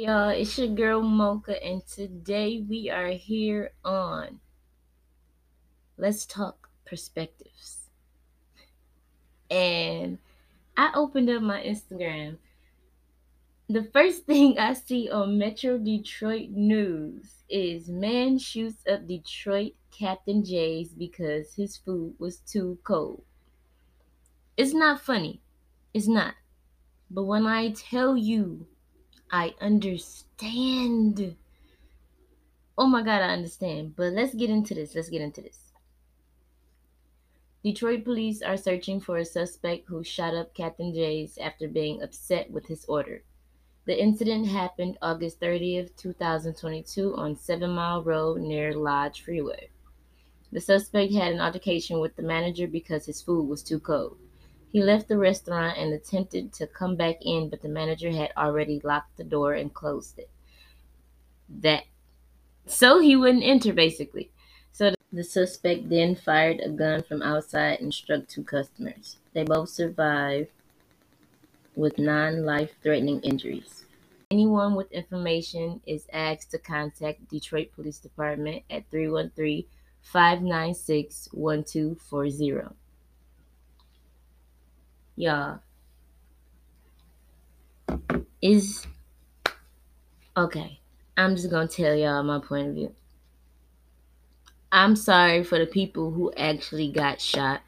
y'all, it's your girl Mocha, and today we are here on Let's Talk Perspectives. And I opened up my Instagram. The first thing I see on Metro Detroit News is man shoots up Detroit Captain Jay's because his food was too cold. It's not funny. It's not. But when I tell you I understand. Oh my God, I understand. But let's get into this. Let's get into this. Detroit police are searching for a suspect who shot up Captain Jay's after being upset with his order. The incident happened August 30th, 2022, on Seven Mile Road near Lodge Freeway. The suspect had an altercation with the manager because his food was too cold. He left the restaurant and attempted to come back in, but the manager had already locked the door and closed it. That so he wouldn't enter basically. So the suspect then fired a gun from outside and struck two customers. They both survived with non-life threatening injuries. Anyone with information is asked to contact Detroit Police Department at 313 596 1240 y'all is okay. I'm just gonna tell y'all my point of view. I'm sorry for the people who actually got shot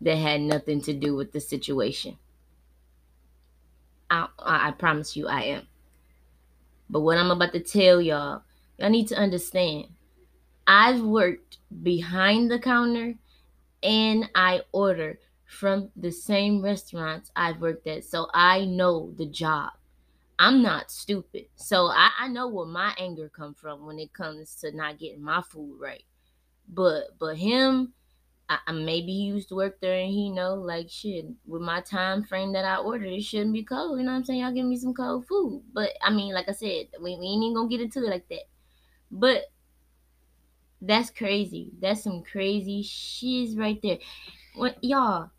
that had nothing to do with the situation. I, I, I promise you I am. But what I'm about to tell y'all, y'all need to understand. I've worked behind the counter and I order from the same restaurants I've worked at. So I know the job. I'm not stupid. So I, I know where my anger come from when it comes to not getting my food right. But but him, I, maybe he used to work there and he know like shit with my time frame that I ordered, it shouldn't be cold. You know what I'm saying? Y'all give me some cold food. But I mean, like I said, we, we ain't even gonna get into it like that. But that's crazy. That's some crazy shiz right there. What y'all?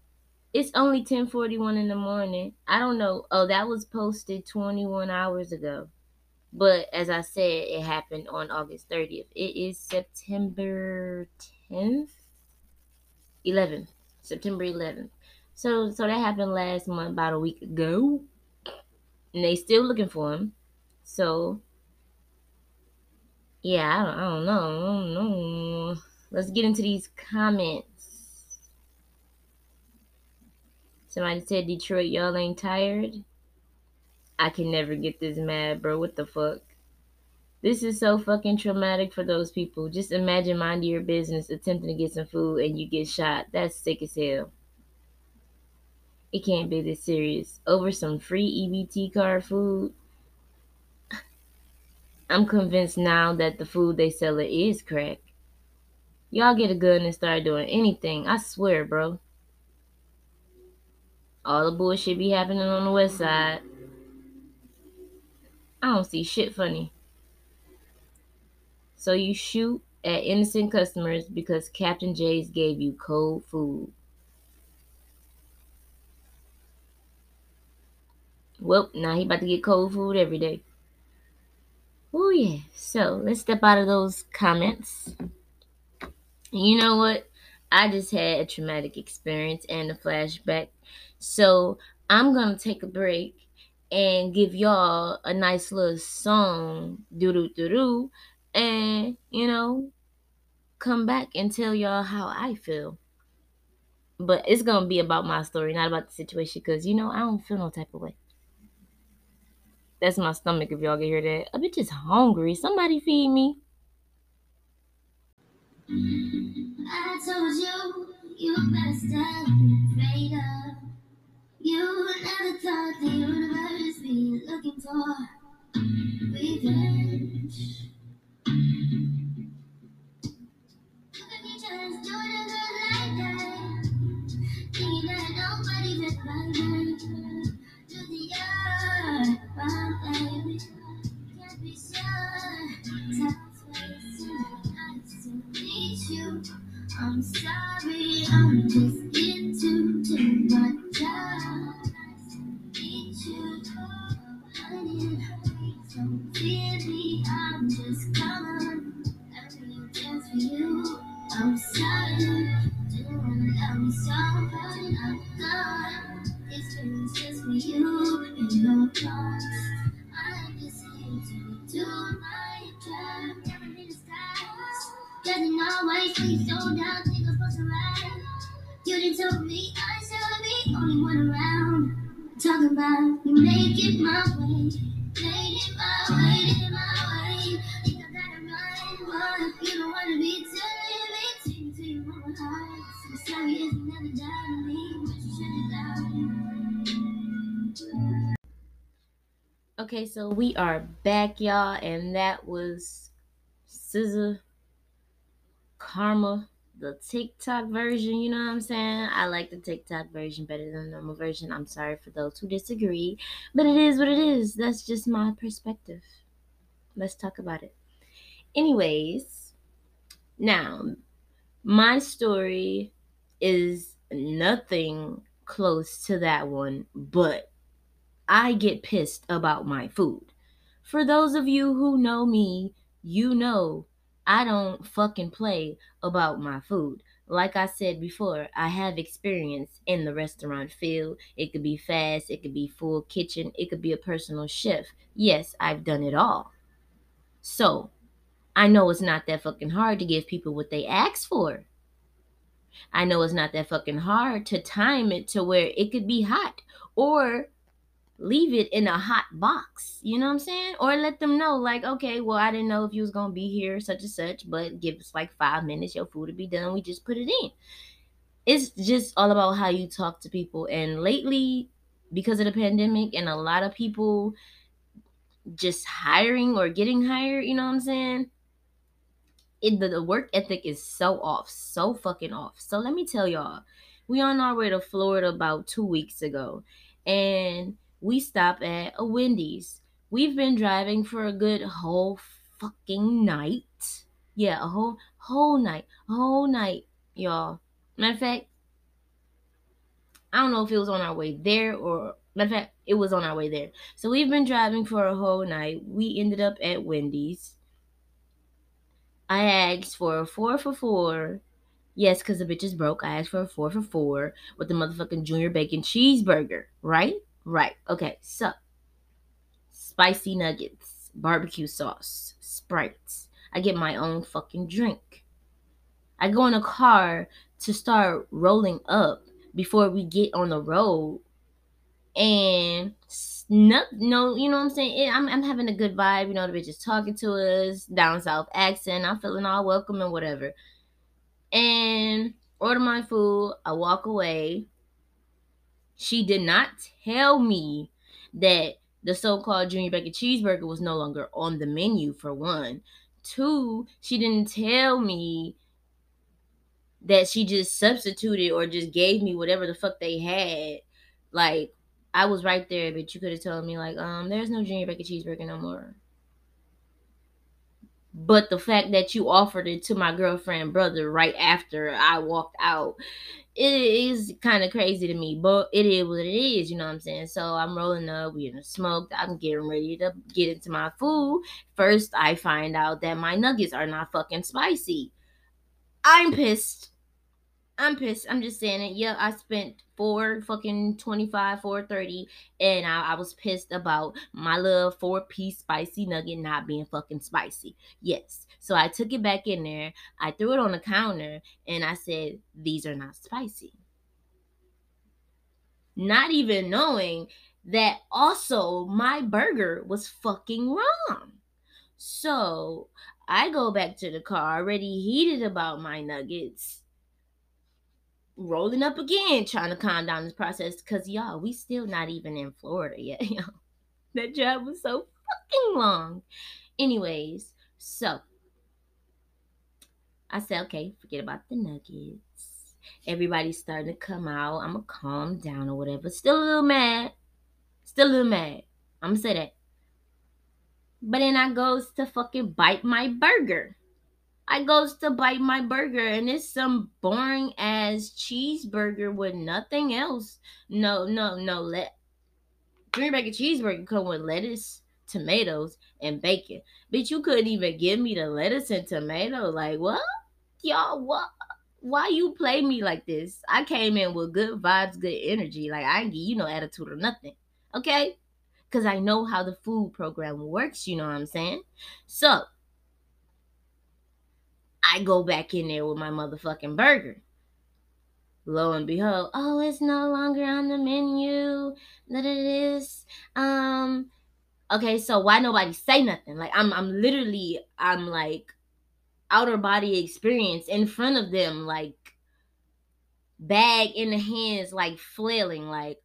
It's only 10:41 in the morning. I don't know. Oh, that was posted 21 hours ago. But as I said, it happened on August 30th. It is September 10th, 11th, September 11th. So, so that happened last month, about a week ago, and they still looking for him. So, yeah, I don't, I don't know. I don't know. Let's get into these comments. Somebody said Detroit, y'all ain't tired. I can never get this mad, bro. What the fuck? This is so fucking traumatic for those people. Just imagine minding your business, attempting to get some food, and you get shot. That's sick as hell. It can't be this serious. Over some free EBT card food. I'm convinced now that the food they sell it is crack. Y'all get a gun and start doing anything. I swear, bro. All the bullshit be happening on the west side. I don't see shit funny. So you shoot at innocent customers because Captain Jay's gave you cold food. Well, now he about to get cold food every day. Oh yeah. So let's step out of those comments. You know what? I just had a traumatic experience and a flashback. So I'm to take a break and give y'all a nice little song, doo doo doo doo, and, you know, come back and tell y'all how I feel. But it's to be about my story, not about the situation, because, you know, I don't feel no type of way. That's my stomach if y'all can hear that. A bitch is hungry. Somebody feed me. I told you, you better stop. Never thought the universe be looking for revenge. You, I'm sorry. Didn't wanna me so. This feeling's just for you Okay, so we are back, y'all, and that was Scissor Karma the TikTok version, you know what I'm saying? I like the TikTok version better than the normal version. I'm sorry for those who disagree, but it is what it is. That's just my perspective. Let's talk about it. Anyways, now my story is nothing close to that one, but I get pissed about my food. For those of you who know me, you know I don't fucking play about my food. Like I said before, I have experience in the restaurant field. It could be fast, it could be full kitchen, it could be a personal chef. Yes, I've done it all. So, I know it's not that fucking hard to give people what they ask for. I know it's not that fucking hard to time it to where it could be hot or leave it in a hot box. You know what I'm saying? Or let them know, like, okay, well, I didn't know if you was gonna be here, such and such, but give us like five minutes, your food will be done. We just put it in. It's just all about how you talk to people. And lately, because of the pandemic and a lot of people just hiring or getting hired, you know what I'm saying? It, the, the work ethic is so off, so fucking off. So let me tell y'all, we on our way to Florida about two weeks ago, and we stop at a Wendy's. We've been driving for a good whole fucking night. Yeah, a whole whole night. Whole night, y'all. Matter of fact, I don't know if it was on our way there or matter of fact, it was on our way there. So we've been driving for a whole night. We ended up at Wendy's. I asked for a four for four. Yes, because the bitch is broke. I asked for a four for four with the motherfucking junior bacon cheeseburger, right? Right. Okay. So, spicy nuggets, barbecue sauce, sprites. I get my own fucking drink. I go in a car to start rolling up before we get on the road. And no, no, you know what I'm saying? I'm, I'm having a good vibe. You know, the bitch is talking to us, down south accent. I'm feeling all welcome and whatever. And order my food. I walk away. She did not tell me that the so-called junior bacon cheeseburger was no longer on the menu for one. Two, she didn't tell me that she just substituted or just gave me whatever the fuck they had. Like I was right there, but you could have told me like, um, there's no junior bacon cheeseburger no more. But the fact that you offered it to my girlfriend brother right after I walked out it is kind of crazy to me, but it is what it is, you know what I'm saying? So I'm rolling up, we in the smoked, I'm getting ready to get into my food. First, I find out that my nuggets are not fucking spicy. I'm pissed. I'm pissed. I'm just saying it. Yeah, I spent four fucking 25, 430, and I, I was pissed about my little four piece spicy nugget not being fucking spicy. Yes. So I took it back in there. I threw it on the counter and I said, These are not spicy. Not even knowing that also my burger was fucking wrong. So I go back to the car already heated about my nuggets rolling up again, trying to calm down this process. Cause y'all, we still not even in Florida yet. Yo, that job was so fucking long. Anyways, so I said, okay, forget about the nuggets. Everybody's starting to come out. I'm gonna calm down or whatever. Still a little mad. Still a little mad. I'm gonna say that. But then I goes to fucking bite my burger. I goes to bite my burger and it's some boring ass cheeseburger with nothing else. No, no, no. Let green bacon cheeseburger come with lettuce, tomatoes, and bacon. Bitch, you couldn't even give me the lettuce and tomato. Like, what? Y'all, what? Why you play me like this? I came in with good vibes, good energy. Like, I ain't give you no attitude or nothing. Okay? Because I know how the food program works, you know what I'm saying? So, I go back in there with my motherfucking burger. Lo and behold, oh, it's no longer on the menu. That it is. Um, okay, so why nobody say nothing? Like I'm I'm literally I'm like outer body experience in front of them, like bag in the hands, like flailing, like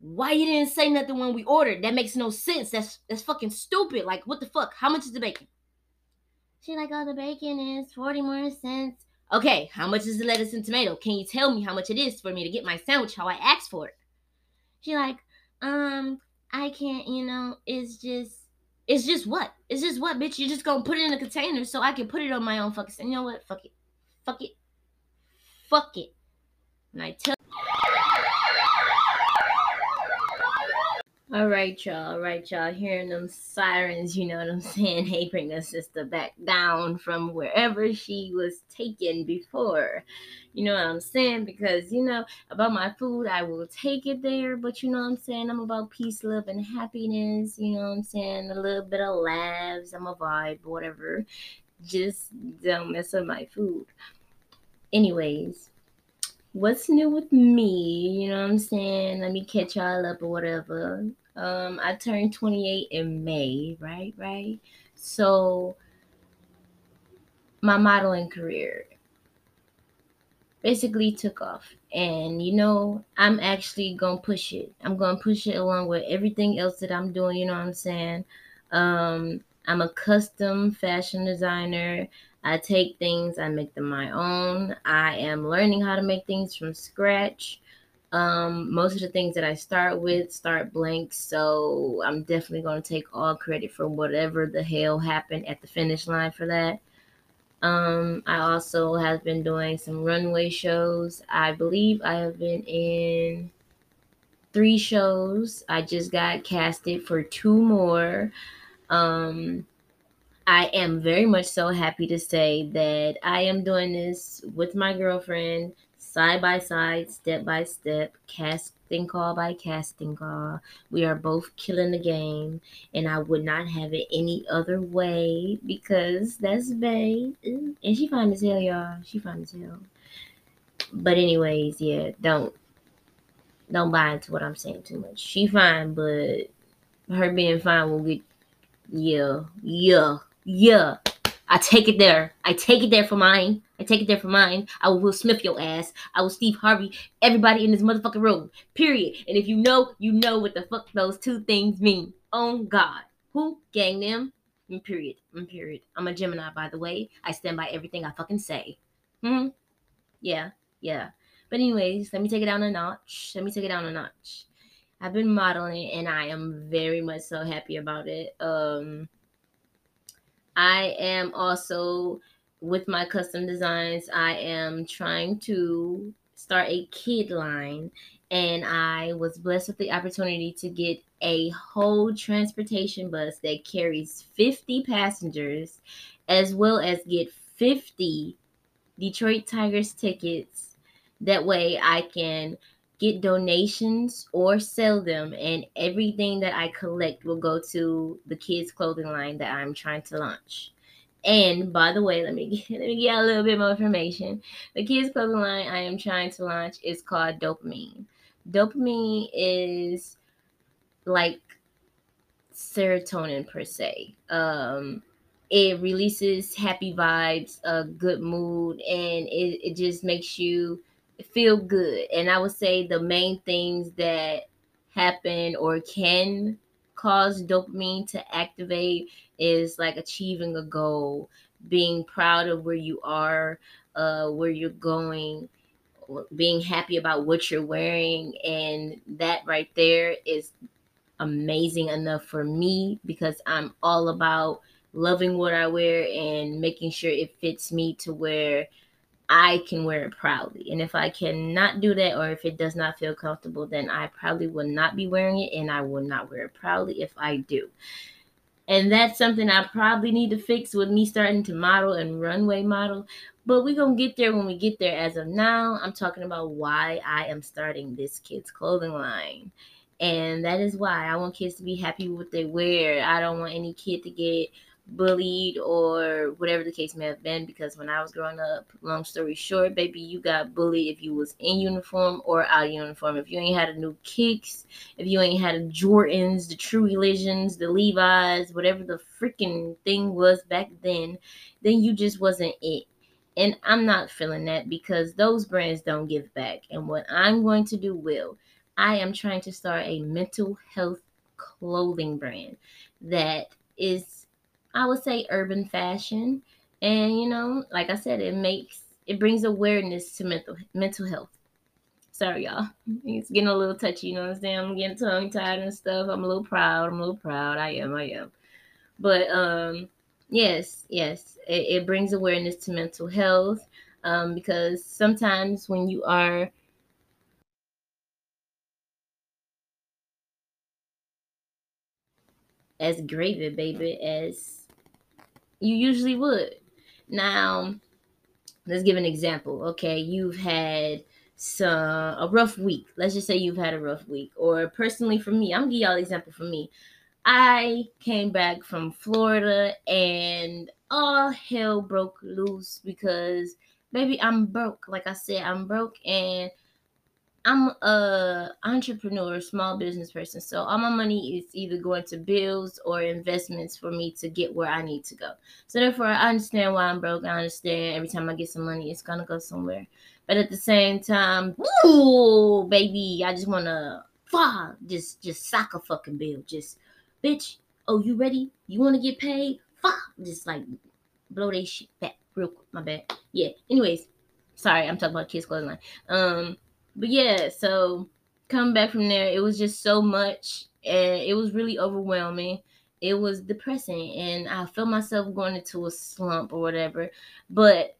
why you didn't say nothing when we ordered? That makes no sense. That's that's fucking stupid. Like what the fuck? How much is the bacon? She like, oh, the bacon is 40 more cents. Okay, how much is the lettuce and tomato? Can you tell me how much it is for me to get my sandwich how I asked for it? She like, um, I can't, you know, it's just it's just what? It's just what, bitch? You're just gonna put it in a container so I can put it on my own fucking you know what? Fuck it. Fuck it. Fuck it. And I tell All right, y'all. All right, y'all. Hearing them sirens, you know what I'm saying? Hey, bring a sister back down from wherever she was taken before. You know what I'm saying? Because, you know, about my food, I will take it there. But, you know what I'm saying? I'm about peace, love, and happiness. You know what I'm saying? A little bit of laughs. I'm a vibe, whatever. Just don't mess up my food. Anyways, what's new with me? You know what I'm saying? Let me catch y'all up or whatever. Um, I turned 28 in May, right? Right. So my modeling career basically took off. And you know, I'm actually gonna push it. I'm gonna push it along with everything else that I'm doing, you know what I'm saying? Um, I'm a custom fashion designer. I take things, I make them my own. I am learning how to make things from scratch. Um, most of the things that I start with start blank, so I'm definitely going to take all credit for whatever the hell happened at the finish line for that. Um, I also have been doing some runway shows. I believe I have been in three shows. I just got casted for two more. Um, I am very much so happy to say that I am doing this with my girlfriend side by side, step by step, casting call by casting call. We are both killing the game, and I would not have it any other way because that's babe. And she fine as hell, y'all. She fine as hell. But anyways, yeah, don't don't buy into what I'm saying too much. She fine, but her being fine will get yeah, yeah, yeah. I take it there. I take it there for mine. I take it there for mine. I will Smith your ass. I will Steve Harvey everybody in this motherfucking room. Period. And if you know, you know what the fuck those two things mean. Oh God. Who? Gang them. Mm, period. Mm, period. I'm a Gemini, by the way. I stand by everything I fucking say. Hmm. Yeah. Yeah. But anyways, let me take it down a notch. Let me take it down a notch. I've been modeling and I am very much so happy about it. Um I am also with my custom designs, I am trying to start a kid line and I was blessed with the opportunity to get a whole transportation bus that carries 50 passengers as well as get 50 Detroit Tigers tickets. That way I can get donations or sell them and everything that I collect will go to the kids clothing line that I'm trying to launch. And by the way, let me get, let me get a little bit more information. The kids clothing line I am trying to launch is called Dopamine. Dopamine is like serotonin per se. Um, it releases happy vibes, a good mood, and it, it just makes you feel good. And I would say the main things that happen or can cause dopamine to activate is like achieving a goal, being proud of where you are, uh, where you're going, being happy about what you're wearing. And that right there is amazing enough for me because I'm all about loving what I wear and making sure it fits me to where I can wear it proudly. And if I cannot do that or if it does not feel comfortable, then I probably will not be wearing it and I will not wear it proudly if I do. And that's something I probably need to fix with me starting to model and runway model. But we're going to get there when we get there. As of now, I'm talking about why I am starting this kids' clothing line. And that is why I want kids to be happy with what they wear. I don't want any kid to get bullied or whatever the case may have been because when I was growing up, long story short, baby, you got bullied if you was in uniform or out of uniform. If you ain't had a new kicks, if you ain't had a Jordans, the True Religions, the Levi's, whatever the freaking thing was back then, then you just wasn't it. And I'm not feeling that because those brands don't give back. And what I'm going to do will. I am trying to start a mental health clothing brand that is I would say urban fashion. And you know, like I said, it makes it brings awareness to mental mental health. Sorry, y'all. It's getting a little touchy, you know what I'm saying? I'm getting tongue tied and stuff. I'm a little proud. I'm a little proud. I am, I am. But um yes, yes, it, it brings awareness to mental health. Um, because sometimes when you are as gravy baby as you usually would. Now, let's give an example. Okay, you've had some a rough week. Let's just say you've had a rough week. Or personally for me, I'm gonna give y'all an example for me. I came back from Florida and all hell broke loose because baby, I'm broke. Like I said, I'm broke and I'm a entrepreneur, small business person. So all my money is either going to bills or investments for me to get where I need to go. So therefore, I understand why I'm broke. I understand every time I get some money, it's gonna go somewhere. But at the same time, ooh, baby, I just wanna fuck, just just sock a fucking bill. Just bitch, oh you ready? You wanna get paid? Fuck, just like blow that shit back real quick. My bad. Yeah. Anyways, sorry, I'm talking about kids clothing line. Um but yeah, so coming back from there, it was just so much and it was really overwhelming. It was depressing and I felt myself going into a slump or whatever. But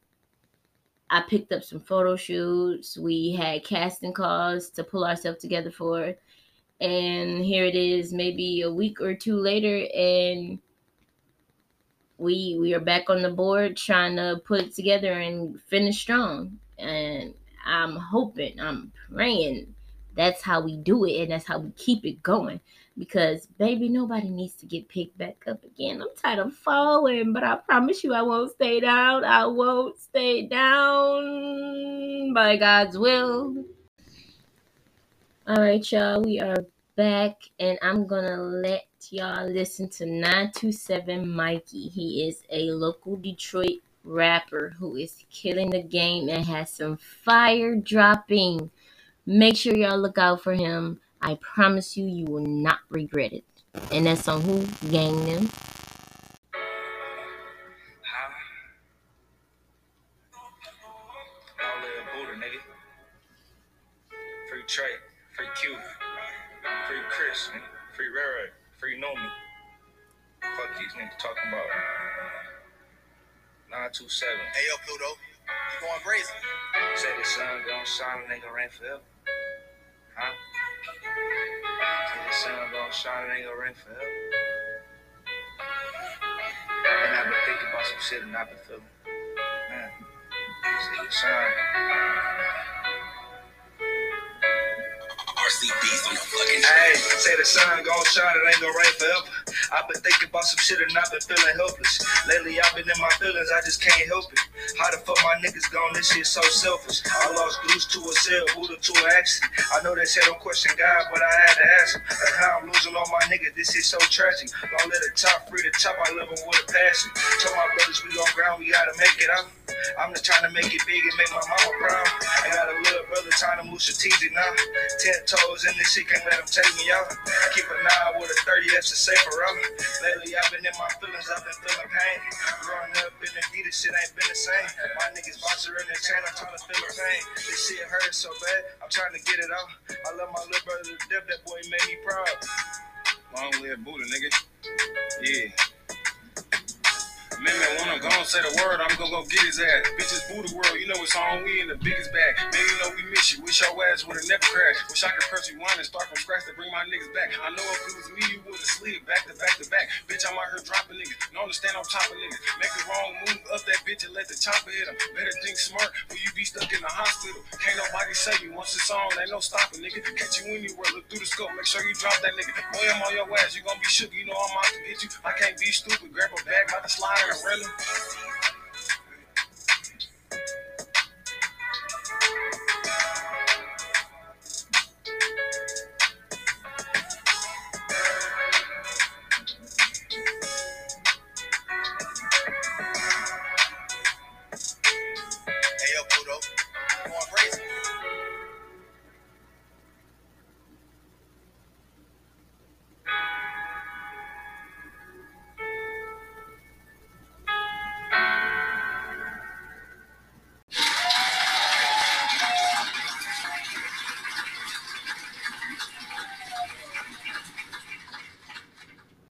I picked up some photo shoots. We had casting calls to pull ourselves together for. And here it is, maybe a week or two later, and we we are back on the board trying to put it together and finish strong. And I'm hoping, I'm praying that's how we do it and that's how we keep it going. Because baby, nobody needs to get picked back up again. I'm tired of falling, but I promise you I won't stay down. I won't stay down by God's will. All right, y'all, we are back and I'm gonna let y'all listen to 927 Mikey. He is a local Detroit rapper who is killing the game and has some fire dropping. Make sure y'all look out for him. I promise you, you will not regret it. And that's on who? Gang them. Free Trey, free Q, free Chris, free Rare, free Know Me. Fuck these niggas talking about. 927. Hey, yo, Pluto. You going crazy? Say the sun gon' shine and ain't gon' rain forever. Huh? Say the sun gon' shine and ain't gon' rain forever. And I've been thinking about some shit and I've been feeling. Man. Say the sun. RCB's on the fucking Hey, say the sun gon' shine, it ain't gon' rain forever. I've been thinking about some shit and I've been feeling helpless. Lately I've been in my feelings, I just can't help it. How the fuck my niggas gone? This shit so selfish. I lost goose to a cell, Buddha to an accident. I know they said don't question God, but I had to ask him. How I'm losing all my niggas, this is so tragic. Don't let it top free the top, I live with a passion. Tell my brothers we gon' grind, we gotta make it out. I'm just trying to make it big and make my mama proud. I got a little brother trying to move strategic now. Ten toes in this shit, can't let him take me out. Keep an eye with a 30, that's a safer route. Lately, I've been in my feelings, I've been feeling pain. Growing up in the beat, this shit ain't been the same. My niggas boxer in the chain, I'm trying to feel the pain. This shit hurts so bad, I'm trying to get it out. I love my little brother to death, that boy made me proud. Long live Buddha, nigga. Yeah. Remember when I'm gone, don't say the word, I'm gonna go get his ass. Bitches boo the world, you know it's on. We in the biggest bag. Man, you know we miss you. Wish your ass would've never crashed. Wish I could press rewind and start from scratch to bring my niggas back. I know if it was me, you would've slid back to back to back. Bitch, I'm out here dropping niggas. Know to stand on top of niggas. Make the wrong move up that bitch and let the chopper hit him. Better think smart when you be stuck in the hospital. Can't nobody save you once it's on. Ain't no stopping, nigga. Catch you anywhere. Look through the scope. Make sure you drop that nigga. Boy, I'm on your ass. You gonna be shook. You know I'm out to get you. I can't be stupid. Grab a bag, about to slide like a